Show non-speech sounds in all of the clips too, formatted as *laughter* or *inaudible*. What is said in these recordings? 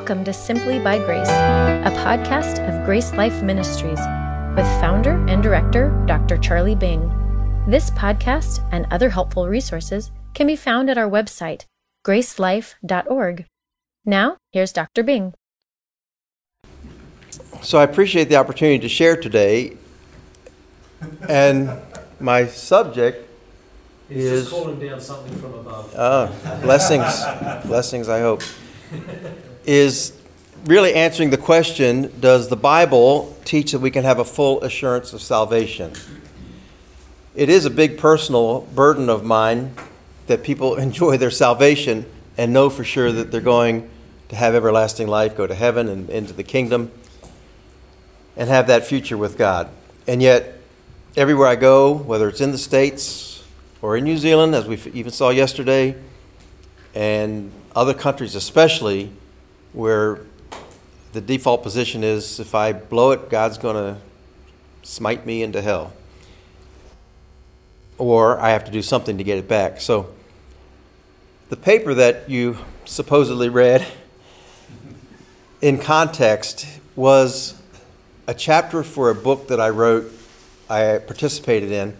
Welcome to Simply by Grace, a podcast of Grace Life Ministries with founder and director Dr. Charlie Bing. This podcast and other helpful resources can be found at our website, gracelife.org. Now, here's Dr. Bing. So I appreciate the opportunity to share today. And my subject He's is just calling down something from above. uh, blessings, blessings, I hope, *laughs* is really answering the question Does the Bible teach that we can have a full assurance of salvation? It is a big personal burden of mine that people *laughs* enjoy their salvation and know for sure that they're going to have everlasting life, go to heaven and into the kingdom, and have that future with God. And yet, everywhere I go, whether it's in the States or in New Zealand, as we even saw yesterday, and other countries especially, where the default position is if I blow it, God's going to smite me into hell. Or I have to do something to get it back. So, the paper that you supposedly read in context was a chapter for a book that I wrote, I participated in,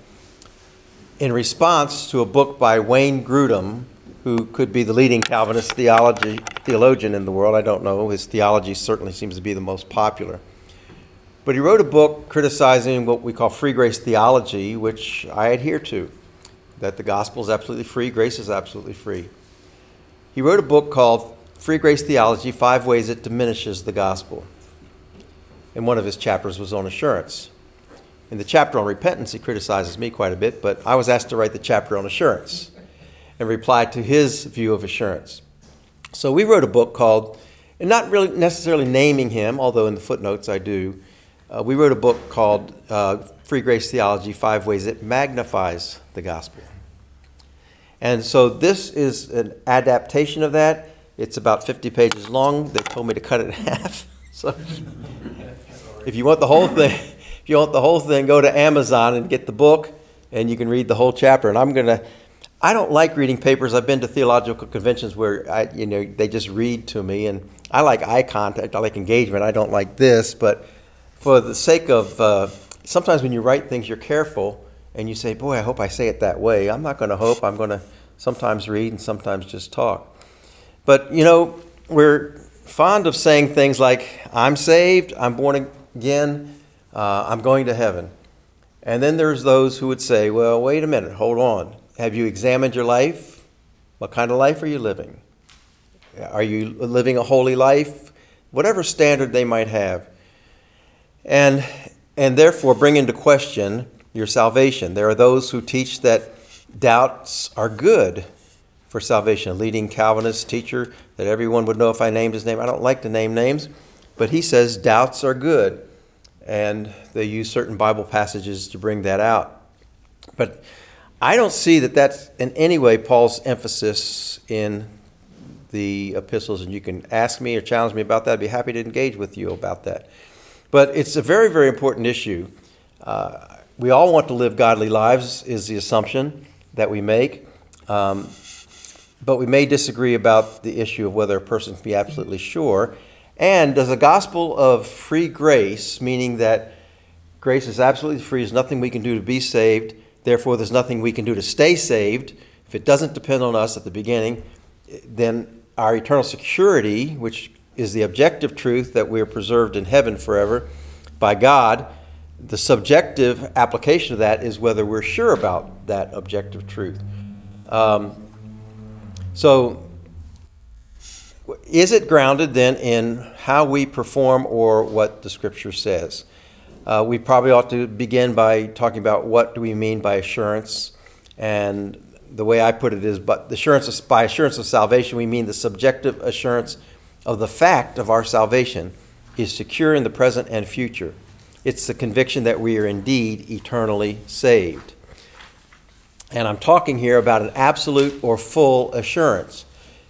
in response to a book by Wayne Grudem, who could be the leading Calvinist theology, theologian in the world. I don't know. His theology certainly seems to be the most popular. But he wrote a book criticizing what we call free grace theology, which I adhere to that the gospel is absolutely free, grace is absolutely free. He wrote a book called Free Grace Theology Five Ways It Diminishes the Gospel. And one of his chapters was on assurance. In the chapter on repentance, he criticizes me quite a bit, but I was asked to write the chapter on assurance and reply to his view of assurance. So we wrote a book called, and not really necessarily naming him, although in the footnotes I do, uh, we wrote a book called uh, Free Grace Theology Five Ways It Magnifies the Gospel. And so this is an adaptation of that. It's about 50 pages long. They told me to cut it in *laughs* half. So if you want the whole thing, if you want the whole thing, go to Amazon and get the book, and you can read the whole chapter. And I'm gonna. I don't like reading papers. I've been to theological conventions where I, you know, they just read to me, and I like eye contact. I like engagement. I don't like this, but for the sake of, uh, sometimes when you write things, you're careful, and you say, "Boy, I hope I say it that way." I'm not going to hope. I'm going to sometimes read and sometimes just talk. But you know, we're fond of saying things like, "I'm saved. I'm born again." uh, I'm going to heaven. And then there's those who would say, well, wait a minute, hold on. Have you examined your life? What kind of life are you living? Are you living a holy life? Whatever standard they might have. And, and therefore bring into question your salvation. There are those who teach that doubts are good for salvation. A leading Calvinist teacher that everyone would know if I named his name. I don't like to name names, but he says doubts are good and they use certain Bible passages to bring that out. But I don't see that that's in any way Paul's emphasis in the epistles, and you can ask me or challenge me about that. I'd be happy to engage with you about that. But it's a very, very important issue. Uh, we all want to live godly lives, is the assumption that we make. Um, but we may disagree about the issue of whether a person can be absolutely sure. And does the gospel of free grace, meaning that grace is absolutely free, there's nothing we can do to be saved, therefore there's nothing we can do to stay saved, if it doesn't depend on us at the beginning, then our eternal security, which is the objective truth that we are preserved in heaven forever by God, the subjective application of that is whether we're sure about that objective truth. Um, so, is it grounded then in how we perform or what the scripture says? Uh, we probably ought to begin by talking about what do we mean by assurance. And the way I put it is, but assurance of, by assurance of salvation, we mean the subjective assurance of the fact of our salvation is secure in the present and future. It's the conviction that we are indeed eternally saved. And I'm talking here about an absolute or full assurance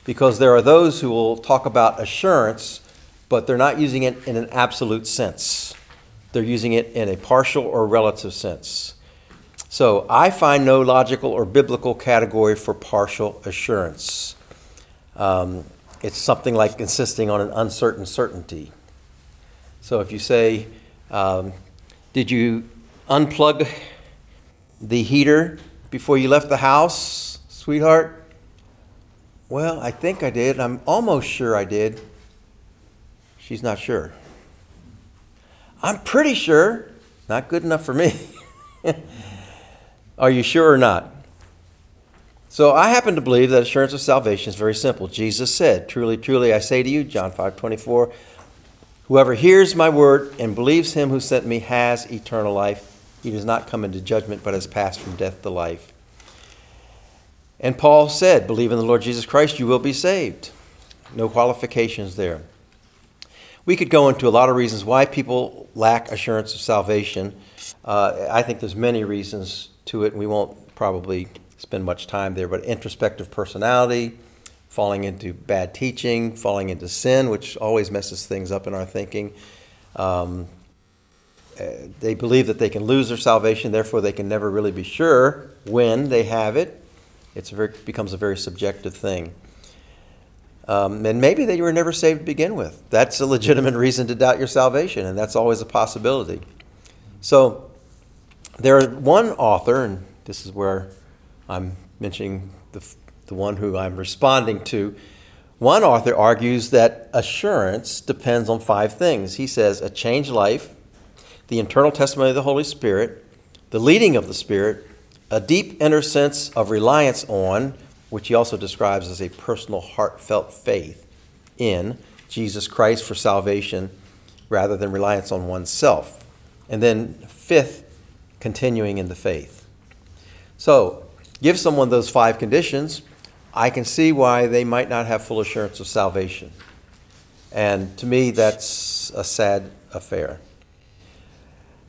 because there are those who will talk about assurance, but they're not using it in an absolute sense. They're using it in a partial or relative sense. So I find no logical or biblical category for partial assurance. Um, it's something like insisting on an uncertain certainty. So if you say, um, Did you unplug the heater before you left the house, sweetheart? Well, I think I did. I'm almost sure I did. She's not sure. I'm pretty sure. Not good enough for me. *laughs* Are you sure or not? So I happen to believe that assurance of salvation is very simple. Jesus said, Truly, truly, I say to you, John 5 24, whoever hears my word and believes him who sent me has eternal life. He does not come into judgment, but has passed from death to life. And Paul said, Believe in the Lord Jesus Christ, you will be saved. No qualifications there. We could go into a lot of reasons why people lack assurance of salvation. Uh, I think there's many reasons to it, and we won't probably spend much time there. But introspective personality, falling into bad teaching, falling into sin, which always messes things up in our thinking. Um, uh, they believe that they can lose their salvation, therefore they can never really be sure when they have it. It becomes a very subjective thing. Um, and maybe they were never saved to begin with. That's a legitimate reason to doubt your salvation, and that's always a possibility. So, there one author, and this is where I'm mentioning the, the one who I'm responding to. One author argues that assurance depends on five things. He says a changed life, the internal testimony of the Holy Spirit, the leading of the Spirit, a deep inner sense of reliance on, which he also describes as a personal, heartfelt faith in Jesus Christ for salvation rather than reliance on oneself. And then, fifth, continuing in the faith. So, give someone those five conditions, I can see why they might not have full assurance of salvation. And to me, that's a sad affair.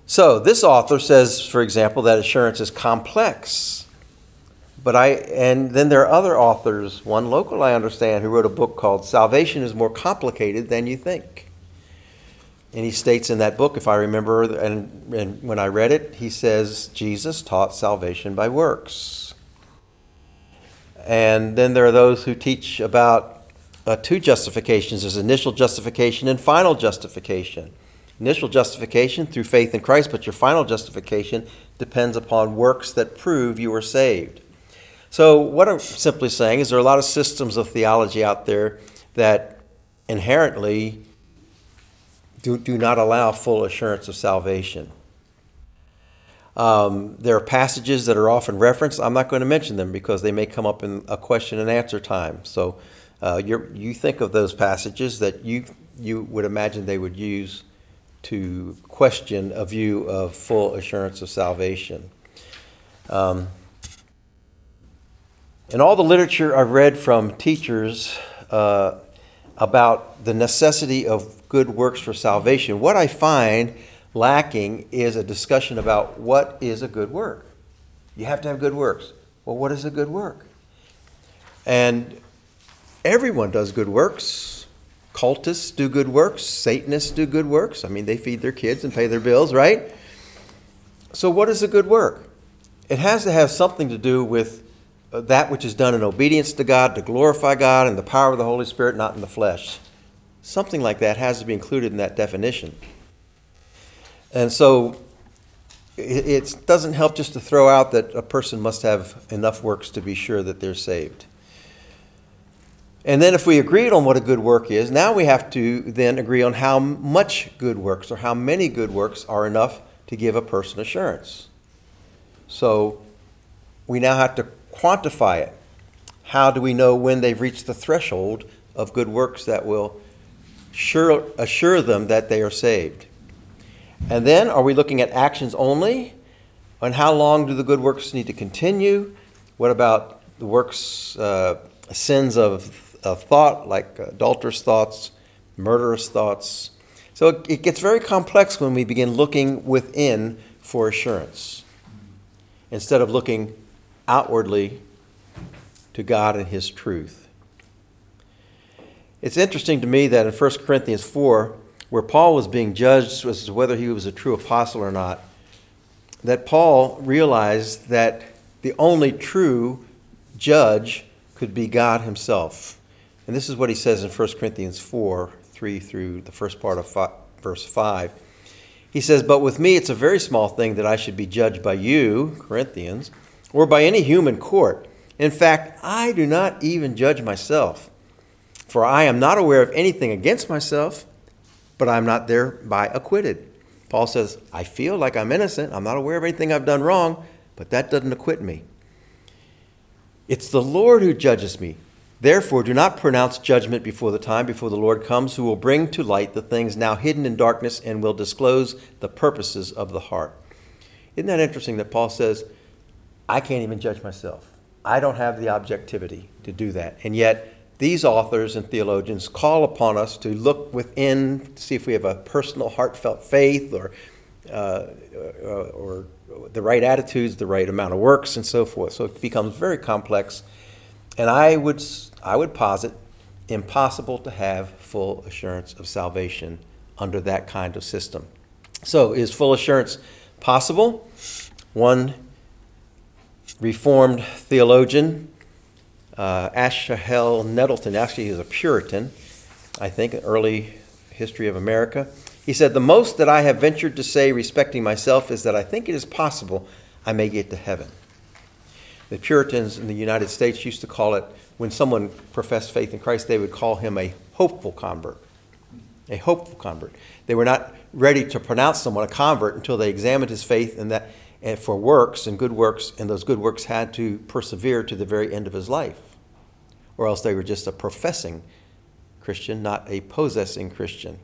So, this author says, for example, that assurance is complex. But I, and then there are other authors, one local I understand, who wrote a book called Salvation is More Complicated Than You Think. And he states in that book, if I remember, and, and when I read it, he says Jesus taught salvation by works. And then there are those who teach about uh, two justifications there's initial justification and final justification. Initial justification through faith in Christ, but your final justification depends upon works that prove you are saved. So, what I'm simply saying is there are a lot of systems of theology out there that inherently do, do not allow full assurance of salvation. Um, there are passages that are often referenced. I'm not going to mention them because they may come up in a question and answer time. So uh, you think of those passages that you, you would imagine they would use to question a view of full assurance of salvation. Um, in all the literature I've read from teachers uh, about the necessity of good works for salvation, what I find lacking is a discussion about what is a good work. You have to have good works. Well, what is a good work? And everyone does good works. Cultists do good works. Satanists do good works. I mean, they feed their kids and pay their bills, right? So, what is a good work? It has to have something to do with that which is done in obedience to God, to glorify God, and the power of the Holy Spirit, not in the flesh. Something like that has to be included in that definition. And so it, doesn't help just to throw out that a person must have enough works to be sure that they're saved. And then if we agreed on what a good work is, now we have to then agree on how much good works or how many good works are enough to give a person assurance. So we now have to quantify it. How do we know when they've reached the threshold of good works that will sure, assure them that they are saved? And then, are we looking at actions only? And how long do the good works need to continue? What about the works, uh, sins of, of thought, like adulterous thoughts, murderous thoughts? So it, it gets very complex when we begin looking within for assurance instead of looking outwardly to God and His truth. It's interesting to me that in 1 Corinthians 4, where Paul was being judged as to whether he was a true apostle or not, that Paul realized that the only true judge could be God himself. And this is what he says in 1 Corinthians 4 3 through the first part of five, verse 5. He says, But with me it's a very small thing that I should be judged by you, Corinthians, or by any human court. In fact, I do not even judge myself, for I am not aware of anything against myself, but I am not thereby acquitted. Paul says, I feel like I'm innocent. I'm not aware of anything I've done wrong, but that doesn't acquit me. It's the Lord who judges me. Therefore, do not pronounce judgment before the time, before the Lord comes, who will bring to light the things now hidden in darkness and will disclose the purposes of the heart. Isn't that interesting that Paul says, I can't even judge myself? I don't have the objectivity to do that. And yet, these authors and theologians call upon us to look within to see if we have a personal, heartfelt faith or, uh, or the right attitudes, the right amount of works, and so forth. So it becomes very complex. And I would I would posit impossible to have full assurance of salvation under that kind of system. So, is full assurance possible? One Reformed theologian, uh, Asahel Nettleton, actually, he was a Puritan, I think, early history of America. He said, The most that I have ventured to say respecting myself is that I think it is possible I may get to heaven. The Puritans in the United States used to call it when someone professed faith in Christ, they would call him a hopeful convert. A hopeful convert. They were not ready to pronounce someone a convert until they examined his faith and that for works and good works, and those good works had to persevere to the very end of his life. Or else they were just a professing Christian, not a possessing Christian.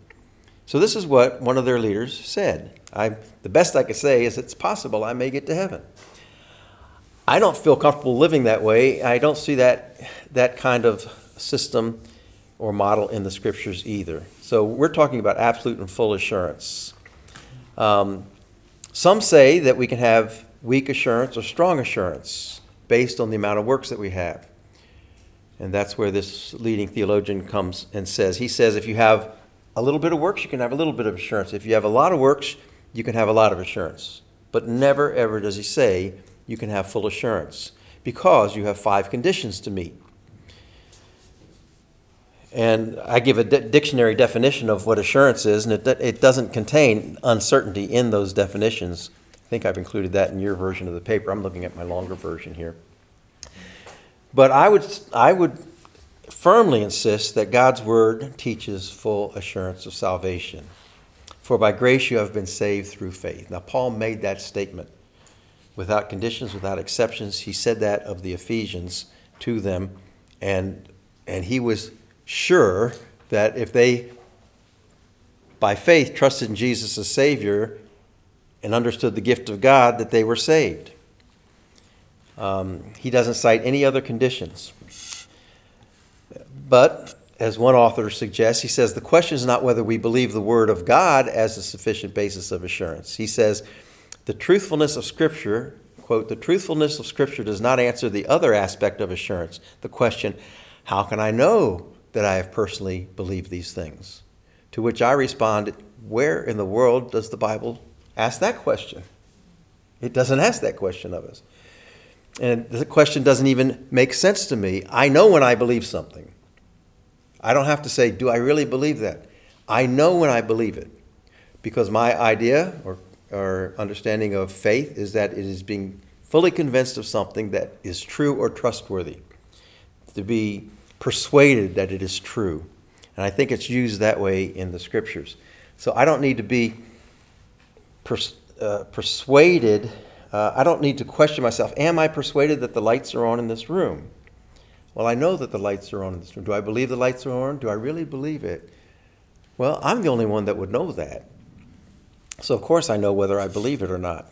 So this is what one of their leaders said. I, the best I could say is it's possible I may get to heaven. I don't feel comfortable living that way. I don't see that, that kind of system or model in the scriptures either. So we're talking about absolute and full assurance. Um, some say that we can have weak assurance or strong assurance based on the amount of works that we have. And that's where this leading theologian comes and says, he says, if you have a little bit of works, you can have a little bit of assurance. If you have a lot of works, you can have a lot of assurance. But never, ever does he say you can have full assurance because you have five conditions to meet. And I give a dictionary definition of what assurance is, and it, it doesn't contain uncertainty in those definitions. I think I've included that in your version of the paper. I'm looking at my longer version here. But I would, I would firmly insist that God's word teaches full assurance of salvation. For by grace you have been saved through faith. Now, Paul made that statement without conditions, without exceptions. He said that of the Ephesians to them, and, and he was sure that if they, by faith, trusted in Jesus as Savior and understood the gift of God, that they were saved. Um, he doesn't cite any other conditions. But, as one author suggests, he says the question is not whether we believe the Word of God as a sufficient basis of assurance. He says, the truthfulness of Scripture, quote, the truthfulness of Scripture does not answer the other aspect of assurance, the question, how can I know that I have personally believed these things? To which I respond, where in the world does the Bible ask that question? It doesn't ask that question of us. And the question doesn't even make sense to me. I know when I believe something. I don't have to say, do I really believe that? I know when I believe it because my idea or our understanding of faith is that it is being fully convinced of something that is true or trustworthy, to be persuaded that it is true. And I think it's used that way in the scriptures. So I don't need to be pers- uh, persuaded. Uh, I don't need to question myself. Am I persuaded that the lights are on in this room? Well, I know that the lights are on in this room. Do I believe the lights are on? Do I really believe it? Well, I'm the only one that would know that. So, of course, I know whether I believe it or not.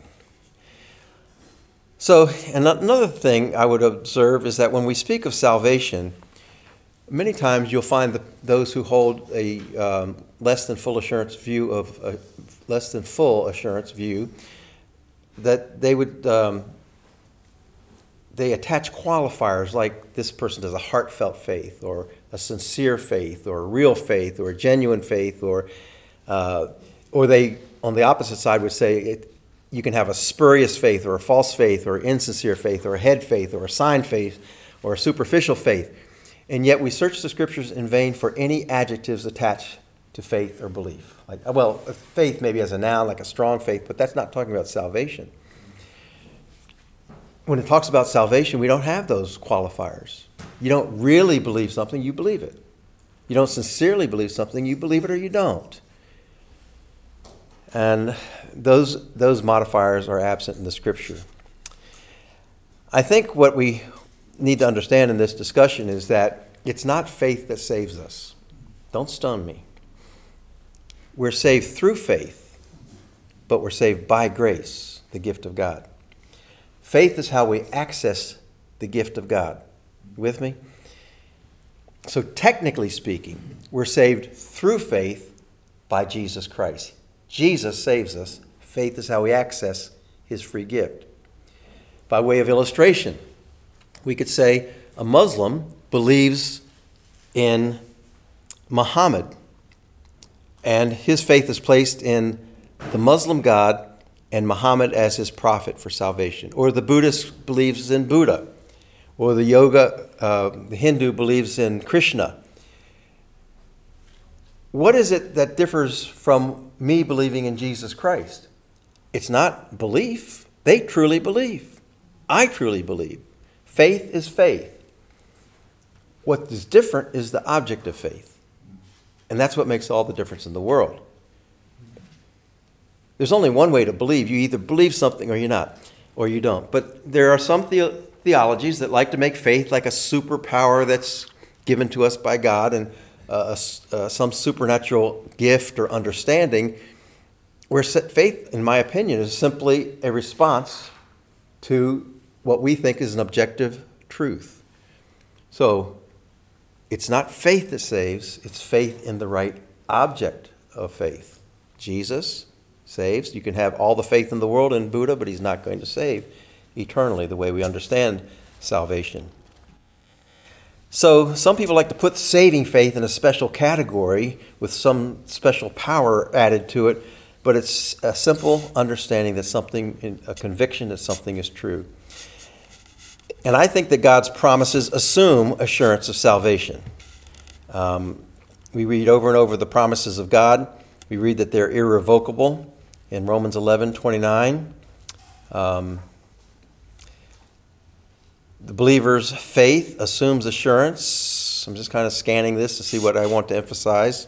So, another thing I would observe is that when we speak of salvation, many times you'll find that those who hold a um, less than full assurance view of a less than full assurance view that they would um, they attach qualifiers like this person has a heartfelt faith or a sincere faith or a real faith or a genuine faith or uh, or they on the opposite side would say it, you can have a spurious faith or a false faith or insincere faith or a head faith or a sign faith or a superficial faith. And yet we search the scriptures in vain for any adjectives attached to faith or belief. Like, uh, well, faith maybe as a noun, like a strong faith, but that's not talking about salvation. When it talks about salvation, we don't have those qualifiers. You don't really believe something, you believe it. You don't sincerely believe something, you believe it or you don't. And those, those modifiers are absent in the scripture. I think what we need to understand in this discussion is that it's not faith that saves us. Don't stun me. We're saved through faith, but we're saved by grace, the gift of God. Faith is how we access the gift of God. with me? So, technically speaking, we're saved through faith by Jesus Christ. Jesus saves us. Faith is how we access his free gift. By way of illustration, we could say a Muslim believes in Muhammad, and his faith is placed in the Muslim God and Muhammad as his prophet for salvation. Or the Buddhist believes in Buddha, or the yoga, uh, the Hindu believes in Krishna. What is it that differs from me believing in Jesus Christ? It's not belief. They truly believe. I truly believe. Faith is faith. What is different is the object of faith. And that's what makes all the difference in the world. There's only one way to believe. You either believe something or you're not, or you don't. But there are some the- theologies that like to make faith like a superpower that's given to us by God and uh, uh, some supernatural gift or understanding, where faith, in my opinion, is simply a response to what we think is an objective truth. So it's not faith that saves, it's faith in the right object of faith. Jesus saves. You can have all the faith in the world in Buddha, but he's not going to save eternally the way we understand salvation. So, some people like to put saving faith in a special category with some special power added to it, but it's a simple understanding that something, a conviction that something is true. And I think that God's promises assume assurance of salvation. Um, we read over and over the promises of God. We read that they're irrevocable in Romans 11 29. Um, the believer's faith assumes assurance. I'm just kind of scanning this to see what I want to emphasize.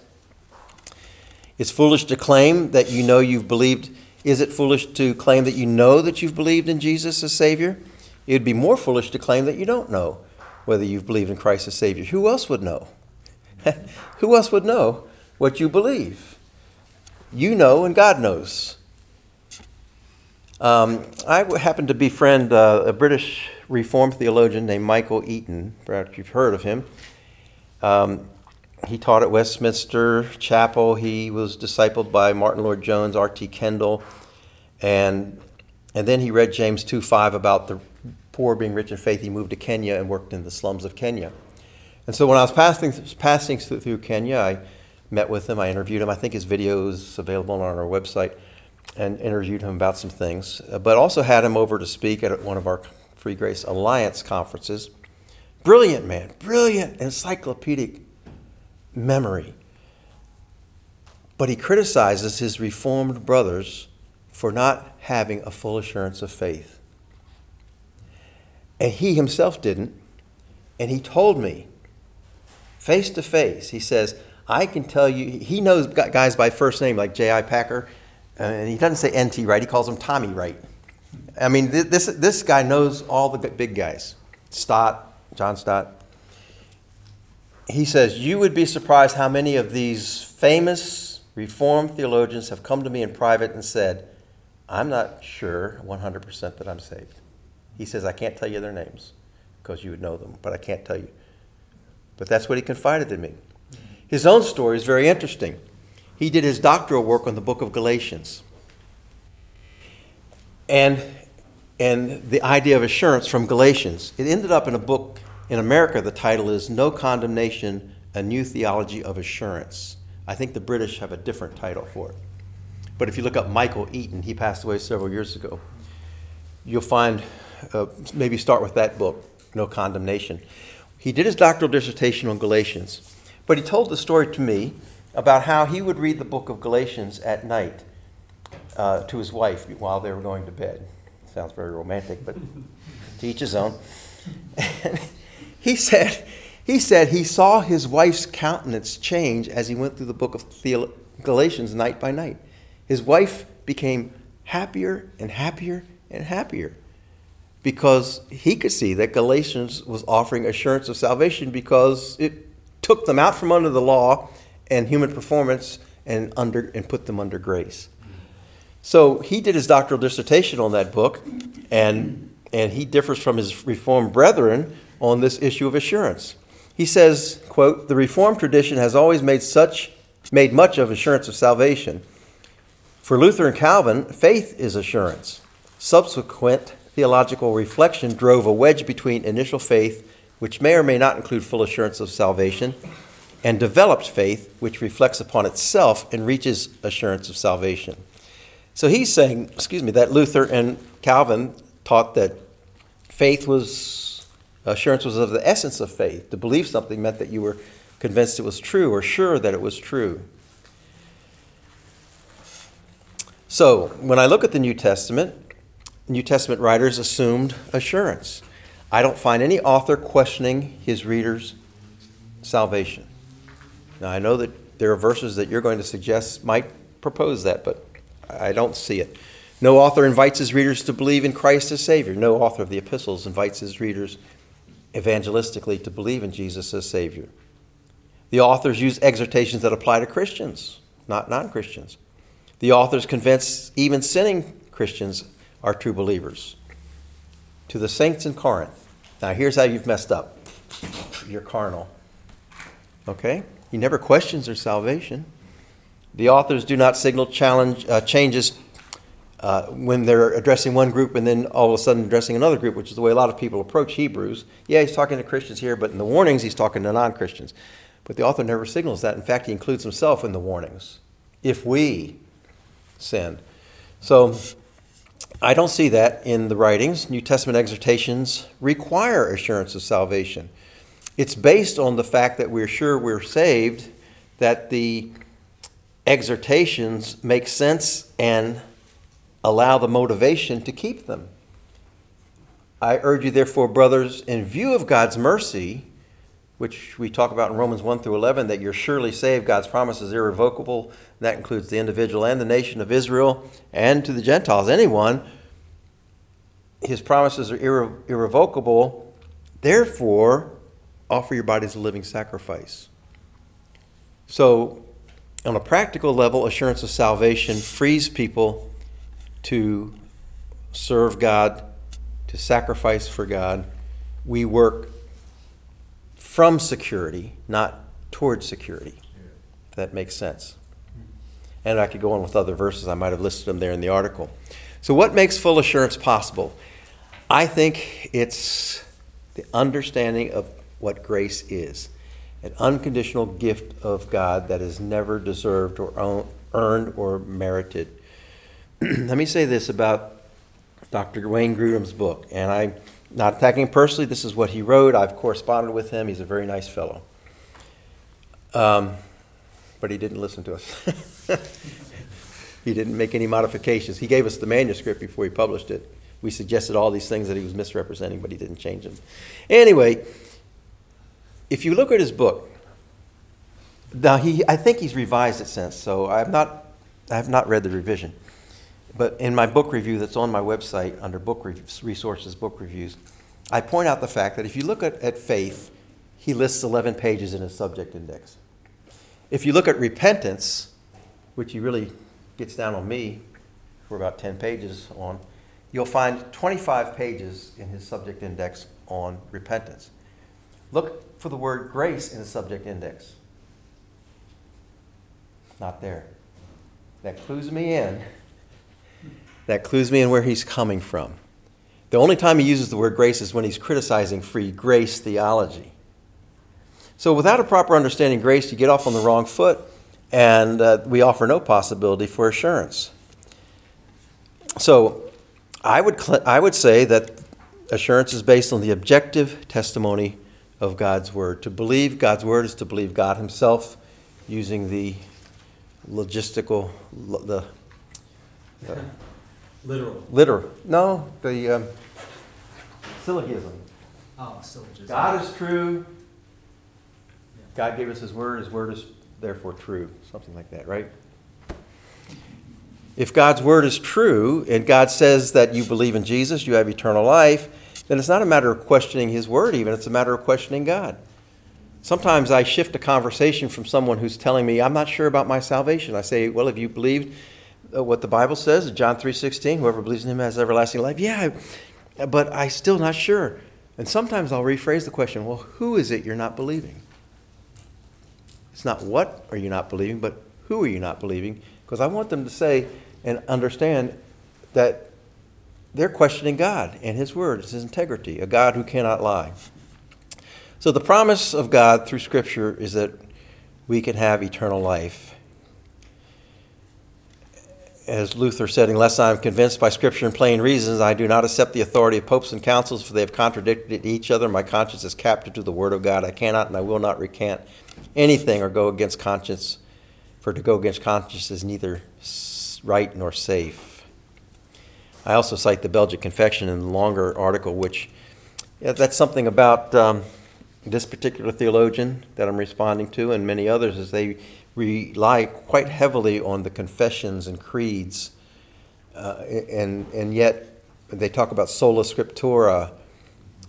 It's foolish to claim that you know you've believed. Is it foolish to claim that you know that you've believed in Jesus as Savior? It would be more foolish to claim that you don't know whether you've believed in Christ as Savior. Who else would know? *laughs* Who else would know what you believe? You know, and God knows. Um, I happen to befriend uh, a British Reformed theologian named Michael Eaton. Perhaps you've heard of him. Um, he taught at Westminster Chapel. He was discipled by Martyn Lloyd-Jones, R.T. Kendall, and and then he read James 2:5 about the poor being rich in faith. He moved to Kenya and worked in the slums of Kenya. And so when I was passing passing through Kenya, I met with him. I interviewed him. I think his video is available on our website, and interviewed him about some things. Uh, but also had him over to speak at one of our Free Grace Alliance conferences. Brilliant man, brilliant encyclopedic memory. But he criticizes his Reformed brothers for not having a full assurance of faith. And he himself didn't. And he told me, face to face, he says, I can tell you, he knows guys by first name like J.I. Packer, uh, and he doesn't say N.T. Wright, he calls him Tommy Wright. I mean, this, this guy knows all the big guys Stott, John Stott. He says, You would be surprised how many of these famous Reformed theologians have come to me in private and said, I'm not sure 100% that I'm saved. He says, I can't tell you their names because you would know them, but I can't tell you. But that's what he confided to me. His own story is very interesting. He did his doctoral work on the book of Galatians. And, and the idea of assurance from Galatians. It ended up in a book in America. The title is No Condemnation A New Theology of Assurance. I think the British have a different title for it. But if you look up Michael Eaton, he passed away several years ago, you'll find, uh, maybe start with that book, No Condemnation. he did his doctoral dissertation on Galatians, but he told the story to me about how he would read the book of Galatians at night uh, to his wife while they were going to bed. Sounds very romantic, but *laughs* to each his own. And *laughs* he said, he said he saw his wife's countenance change as he went through the book of Galatians night by night. His wife became happier and happier and happier because he could see that Galatians was offering assurance of salvation because it took them out from under the law and human performance and under and put them under grace. So he did his doctoral dissertation on that book, and and he differs from his Reformed brethren on this issue of assurance. He says, quote, the Reformed tradition has always made such made much of assurance of salvation. For Luther and Calvin, faith is assurance. Subsequent theological reflection drove a wedge between initial faith, which may or may not include full assurance of salvation, and developed faith, which reflects upon itself and reaches assurance of salvation. So he's saying, excuse me, that Luther and Calvin taught that faith was, assurance was of the essence of faith. To believe something meant that you were convinced it was true or sure that it was true. So when I look at the New Testament, New Testament writers assumed assurance. I don't find any author questioning his readers' salvation. Now, I know that there are verses that you're going to suggest might propose that, but I don't see it. No author invites his readers to believe in Christ as Savior. No author of the epistles invites his readers evangelistically to believe in Jesus as Savior. The authors use exhortations that apply to Christians, not non Christians. The authors convince even sinning Christians are true believers. To the saints in Corinth. Now, here's how you've messed up you're carnal. Okay? He never questions their salvation. The authors do not signal challenge uh, changes uh, when they're addressing one group and then all of a sudden addressing another group, which is the way a lot of people approach Hebrews. Yeah, he's talking to Christians here, but in the warnings, he's talking to non Christians. But the author never signals that. In fact, he includes himself in the warnings. If we sin. So I don't see that in the writings. New Testament exhortations require assurance of salvation. It's based on the fact that we're sure we're saved, that the exhortations make sense and allow the motivation to keep them. I urge you, therefore, brothers, in view of God's mercy, which we talk about in Romans 1 through 11, that you're surely saved, God's promise is irrevocable. That includes the individual and the nation of Israel, and to the Gentiles, anyone. His promises are irre- irrevocable. Therefore, offer your body as a living sacrifice. So, on a practical level, assurance of salvation frees people to serve God, to sacrifice for God. We work from security, not towards security. If that makes sense. And I could go on with other verses. I might have listed them there in the article. So, what makes full assurance possible? I think it's the understanding of what grace is an unconditional gift of God that is never deserved or earned or merited. *clears throat* Let me say this about Dr. Wayne Grudem's book, and I'm not attacking him personally. This is what he wrote. I've corresponded with him. He's a very nice fellow. Um, but he didn't listen to us. *laughs* he didn't make any modifications. He gave us the manuscript before he published it. We suggested all these things that he was misrepresenting, but he didn't change them. Anyway, if you look at his book, now he, I think he's revised it since, so I have not, I have not read the revision. But in my book review that's on my website under book re- resources, book reviews, I point out the fact that if you look at, at faith, he lists 11 pages in his subject index. If you look at repentance, which he really gets down on me for about 10 pages on, you'll find 25 pages in his subject index on repentance. Look for the word grace in the subject index. Not there. That clues me in. That clues me in where he's coming from. The only time he uses the word grace is when he's criticizing free grace theology. So, without a proper understanding grace, you get off on the wrong foot, and uh, we offer no possibility for assurance. So, I would, cl- I would say that assurance is based on the objective testimony of God's Word. To believe God's Word is to believe God Himself using the logistical, the Literal. literal, no, the um, syllogism. Oh, syllogism. God is true. God gave us His Word. His Word is therefore true. Something like that, right? If God's Word is true and God says that you believe in Jesus, you have eternal life, then it's not a matter of questioning His Word, even. It's a matter of questioning God. Sometimes I shift a conversation from someone who's telling me, I'm not sure about my salvation. I say, Well, have you believed Uh, what the Bible says John 3.16? Whoever believes in Him has everlasting life. Yeah, but I'm still not sure. And sometimes I'll rephrase the question, Well, who is it you're not believing? It's not what are you not believing, but who are you not believing? Because I want them to say and understand that they're questioning God and His Word, His integrity, a God who cannot lie. So the promise of God through Scripture is that we can have eternal life. As Luther said, unless I am convinced by Scripture and plain reasons, I do not accept the authority of popes and councils, for they have contradicted each other. My conscience is captive to the Word of God. I cannot and I will not recant anything or go against conscience, for to go against conscience is neither right nor safe. I also cite the Belgic Confession in the longer article, which yeah, that's something about um, this particular theologian that I'm responding to, and many others, is they rely quite heavily on the confessions and creeds, uh, and and yet they talk about sola scriptura,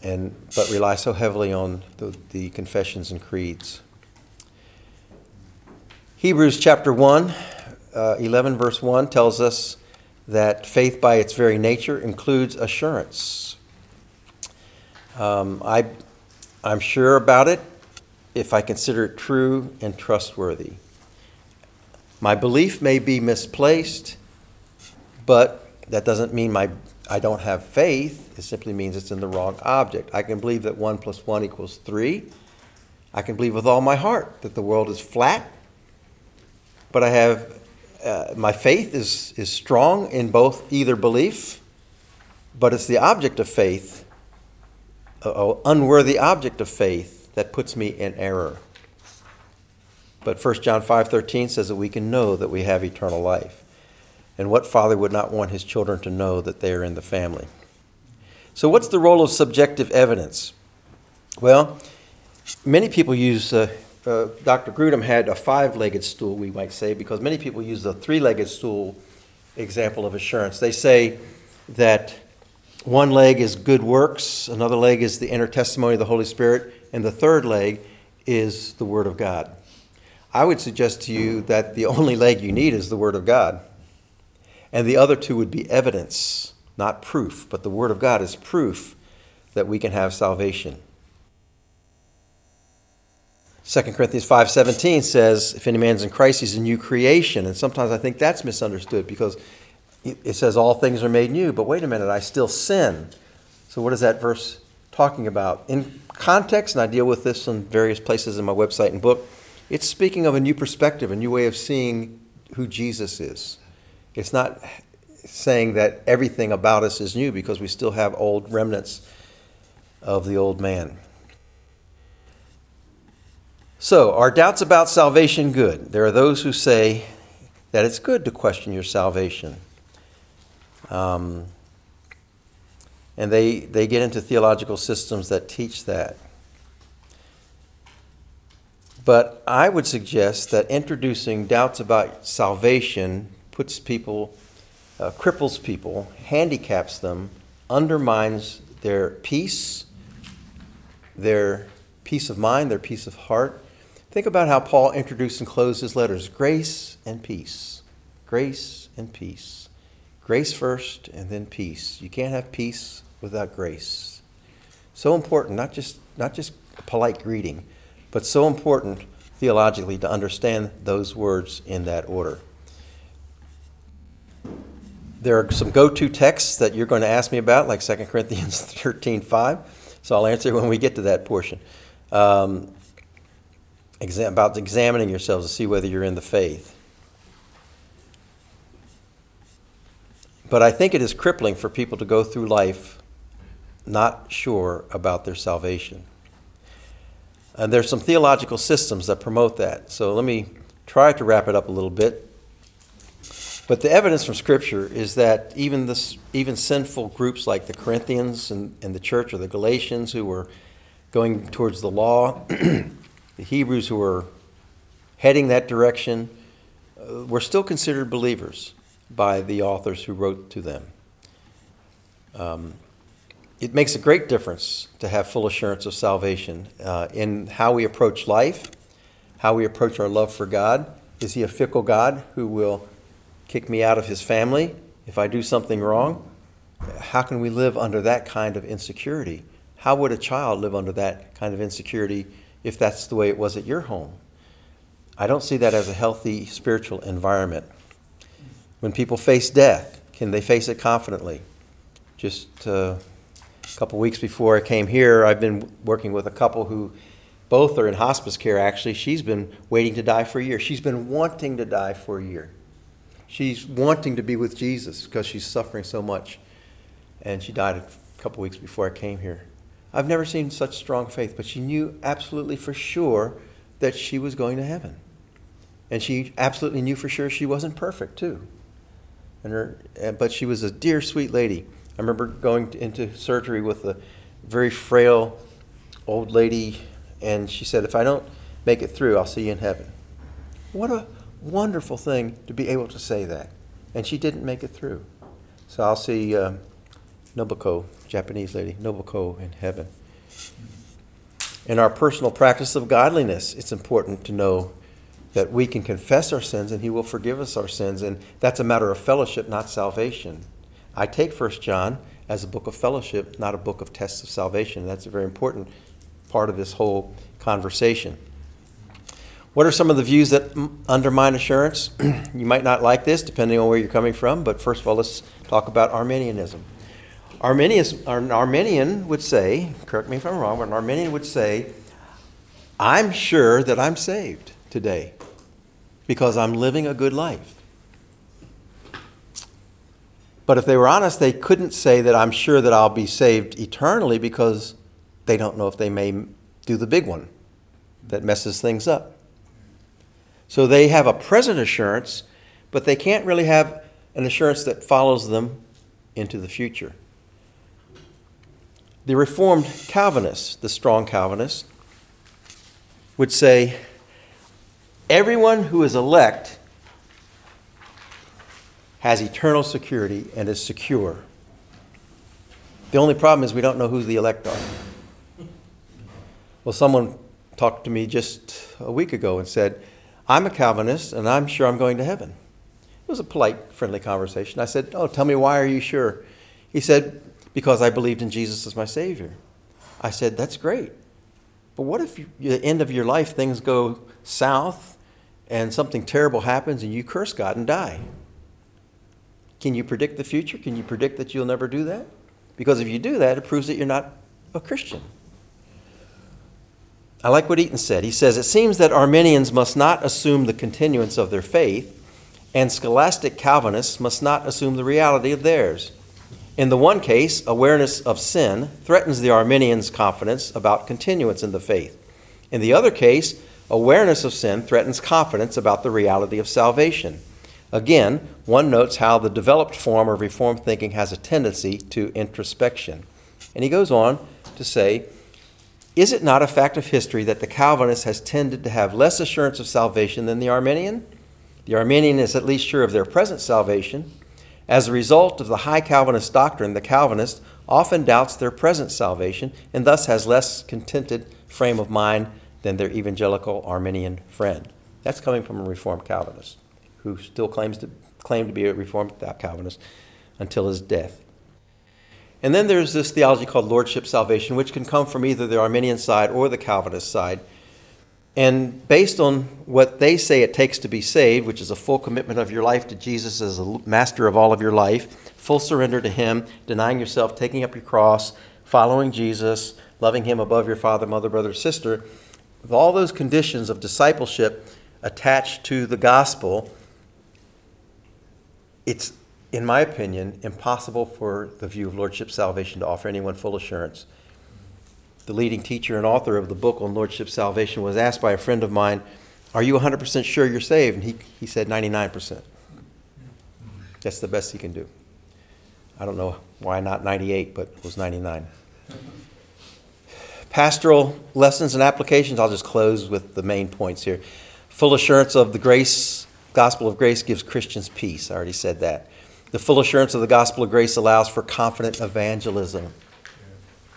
and but rely so heavily on the, the confessions and creeds. Hebrews chapter 1, uh, 11, verse 1 tells us that faith by its very nature includes assurance. Um, I, I'm sure about it if I consider it true and trustworthy. My belief may be misplaced, but that doesn't mean my, I don't have faith. It simply means it's in the wrong object. I can believe that 1 plus 1 equals 3. I can believe with all my heart that the world is flat but I have uh, my faith is is strong in both either belief, but it's the object of faith, an unworthy object of faith that puts me in error. But 1 John 5:13 says that we can know that we have eternal life. And what father would not want his children to know that they are in the family? So what's the role of subjective evidence? Well, many people use uh, uh, Dr. Grudem had a five legged stool, we might say, because many people use the three legged stool example of assurance. They say that one leg is good works, another leg is the inner testimony of the Holy Spirit, and the third leg is the Word of God. I would suggest to you that the only leg you need is the Word of God. And the other two would be evidence, not proof, but the Word of God is proof that we can have salvation. 2 Corinthians 5:17 says, "If any man's in Christ, he's a new creation." And sometimes I think that's misunderstood because it says all things are made new, but wait a minute, I still sin. So what is that verse talking about? In context, and I deal with this in various places in my website and book, it's speaking of a new perspective, a new way of seeing who Jesus is. It's not saying that everything about us is new because we still have old remnants of the old man. So, are doubts about salvation good? There are those who say that it's good to question your salvation. Um, and they, they get into theological systems that teach that. But I would suggest that introducing doubts about salvation puts people, uh, cripples people, handicaps them, undermines their peace, their peace of mind, their peace of heart, Think about how Paul introduced and closed his letters grace and peace. Grace and peace. Grace first and then peace. You can't have peace without grace. So important, not just, not just a polite greeting, but so important theologically to understand those words in that order. There are some go to texts that you're going to ask me about, like 2 Corinthians *laughs* 13 5. So I'll answer when we get to that portion. Um, exam- about examining yourselves to see whether you're in the faith. But I think it is crippling for people to go through life not sure about their salvation. And there's some theological systems that promote that. So let me try to wrap it up a little bit. But the evidence from Scripture is that even this, even sinful groups like the Corinthians and, and the church or the Galatians who were going towards the law, *clears throat* the Hebrews who were heading that direction, uh, were still considered believers by the authors who wrote to them. Um, it makes a great difference to have full assurance of salvation uh, in how we approach life, how we approach our love for God. Is He a fickle God who will kick me out of His family if I do something wrong? How can we live under that kind of insecurity? How would a child live under that kind of insecurity if that's the way it was at your home? I don't see that as a healthy spiritual environment. When people face death, can they face it confidently? Just uh, a couple weeks before I came here, I've been working with a couple who both are in hospice care actually. She's been waiting to die for a year. She's been wanting to die for a year. She's wanting to be with Jesus because she's suffering so much. And she died a couple weeks before I came here. I've never seen such strong faith, but she knew absolutely for sure that she was going to heaven. And she absolutely knew for sure she wasn't perfect, too. And her, eh, but she was a dear, sweet lady. I remember going into surgery with a very frail old lady, and she said, If I don't make it through, I'll see you in heaven. What a wonderful thing to be able to say that. And she didn't make it through. So I'll see uh, Nobuko, Japanese lady, Nobuko in heaven. In our personal practice of godliness, it's important to know that we can confess our sins and he will forgive us our sins. And that's a matter of fellowship, not salvation. I take First John as a book of fellowship, not a book of tests of salvation. That's a very important part of this whole conversation. What are some of the views that undermine assurance? *clears throat* you might not like this, depending on where you're coming from, but first of all, let's talk about Arminianism. Arminius, an Arminian would say, correct me if I'm wrong, but an Arminian would say, I'm sure that I'm saved today because I'm living a good life. But if they were honest, they couldn't say that I'm sure that I'll be saved eternally because they don't know if they may do the big one that messes things up. So they have a present assurance, but they can't really have an assurance that follows them into the future. The Reformed Calvinists, the strong Calvinists, would say everyone who is elect has eternal security and is secure. The only problem is we don't know who the elect are. Well, someone talked to me just a week ago and said, I'm a Calvinist and I'm sure I'm going to heaven. It was a polite, friendly conversation. I said, Oh, tell me, why are you sure? He said, Because I believed in Jesus as my Savior. I said, That's great. But what if you, the end of your life things go south and something terrible happens and you curse God and die? Can you predict the future? Can you predict that you'll never do that? Because if you do that, it proves that you're not a Christian. I like what Eaton said. He says, It seems that Arminians must not assume the continuance of their faith, and scholastic Calvinists must not assume the reality of theirs. In the one case, awareness of sin threatens the Arminians' confidence about continuance in the faith. In the other case, awareness of sin threatens confidence about the reality of salvation. Again, one notes how the developed form of Reformed thinking has a tendency to introspection. And he goes on to say, Is it not a fact of history that the Calvinist has tended to have less assurance of salvation than the Arminian? The Arminian is at least sure of their present salvation. As a result of the high Calvinist doctrine, the Calvinist often doubts their present salvation and thus has less contented frame of mind than their evangelical Arminian friend. That's coming from a Reformed Calvinist who still claims to claim to be a Reformed Calvinist until his death. And then there's this theology called lordship salvation, which can come from either the Arminian side or the Calvinist side. And based on what they say it takes to be saved, which is a full commitment of your life to Jesus as a master of all of your life, full surrender to Him, denying yourself, taking up your cross, following Jesus, loving Him above your father, mother, brother, sister, with all those conditions of discipleship attached to the gospel, it's, in my opinion, impossible for the view of Lordship salvation to offer anyone full assurance. the leading teacher and author of the book on Lordship Salvation, was asked by a friend of mine, Are you 100% sure you're saved? And he, he said 99%. That's the best he can do. I don't know why not 98, but it was 99. Pastoral lessons and applications, I'll just close with the main points here. Full assurance of the grace, gospel of grace gives Christians peace. I already said that. The full assurance of the gospel of grace allows for confident evangelism.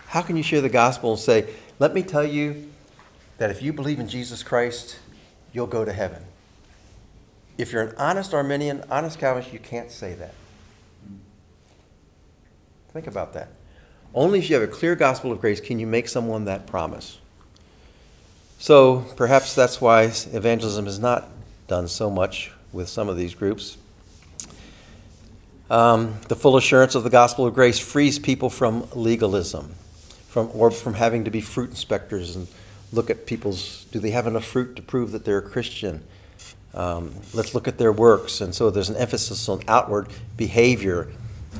How can you share the gospel and say, let me tell you that if you believe in Jesus Christ, you'll go to heaven? If you're an honest Arminian, honest Calvinist, you can't say that. Think about that. Only if you have a clear gospel of grace can you make someone that promise. So perhaps that's why evangelism is not done so much with some of these groups. Um, the full assurance of the gospel of grace frees people from legalism, from or from having to be fruit inspectors and look at people's do they have enough fruit to prove that they're a Christian. Um, let's look at their works, and so there's an emphasis on outward behavior,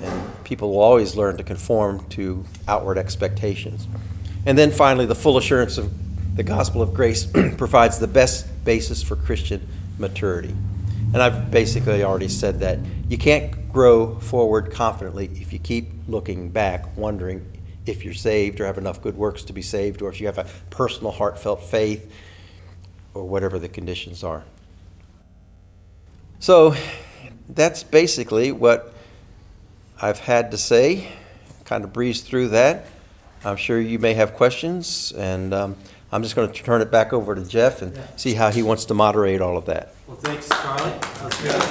and people will always learn to conform to outward expectations. And then finally, the full assurance of the gospel of grace *clears throat* provides the best basis for Christian maturity. And I've basically already said that you can't grow forward confidently if you keep looking back, wondering if you're saved or have enough good works to be saved, or if you have a personal, heartfelt faith, or whatever the conditions are. So that's basically what I've had to say. Kind of breeze through that. I'm sure you may have questions, and um, I'm just going to turn it back over to Jeff and Yeah. see how he wants to moderate all of that. Well, thanks, Charlie. That's good.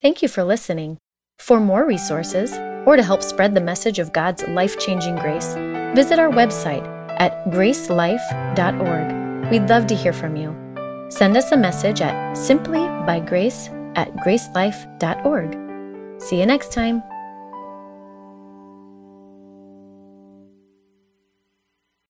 Thank you for listening. For more resources, or to help spread the message of God's life changing grace, visit our website at gracelife.org. We'd love to hear from you. Send us a message at simplybygrace at gracelife.org. See you next time.